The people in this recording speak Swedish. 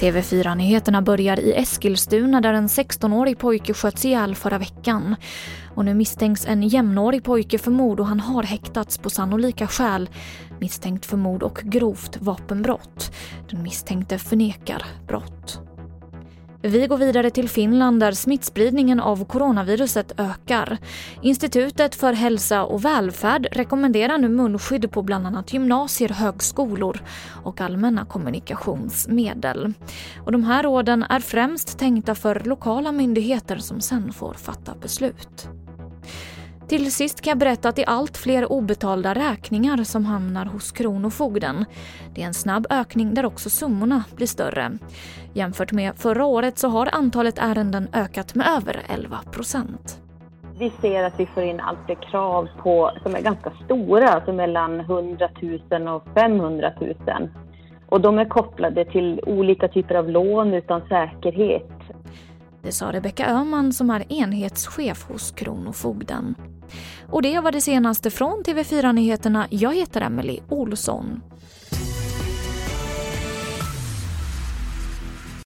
TV4-nyheterna börjar i Eskilstuna där en 16-årig pojke sköts ihjäl förra veckan. Och nu misstänks en jämnårig pojke för mord och han har häktats på sannolika skäl misstänkt för mord och grovt vapenbrott. Den misstänkte förnekar brott. Vi går vidare till Finland där smittspridningen av coronaviruset ökar. Institutet för hälsa och välfärd rekommenderar nu munskydd på bland annat gymnasier, högskolor och allmänna kommunikationsmedel. Och de här råden är främst tänkta för lokala myndigheter som sen får fatta beslut. Till sist kan jag berätta att det är allt fler obetalda räkningar som hamnar hos Kronofogden. Det är en snabb ökning där också summorna blir större. Jämfört med förra året så har antalet ärenden ökat med över 11 procent. Vi ser att vi får in allt fler krav på, som är ganska stora, alltså mellan 100 000 och 500 000. Och de är kopplade till olika typer av lån utan säkerhet. Det sa Rebecka Öhman som är enhetschef hos Kronofogden. Och det var det senaste från TV4 Nyheterna. Jag heter Emily Olsson.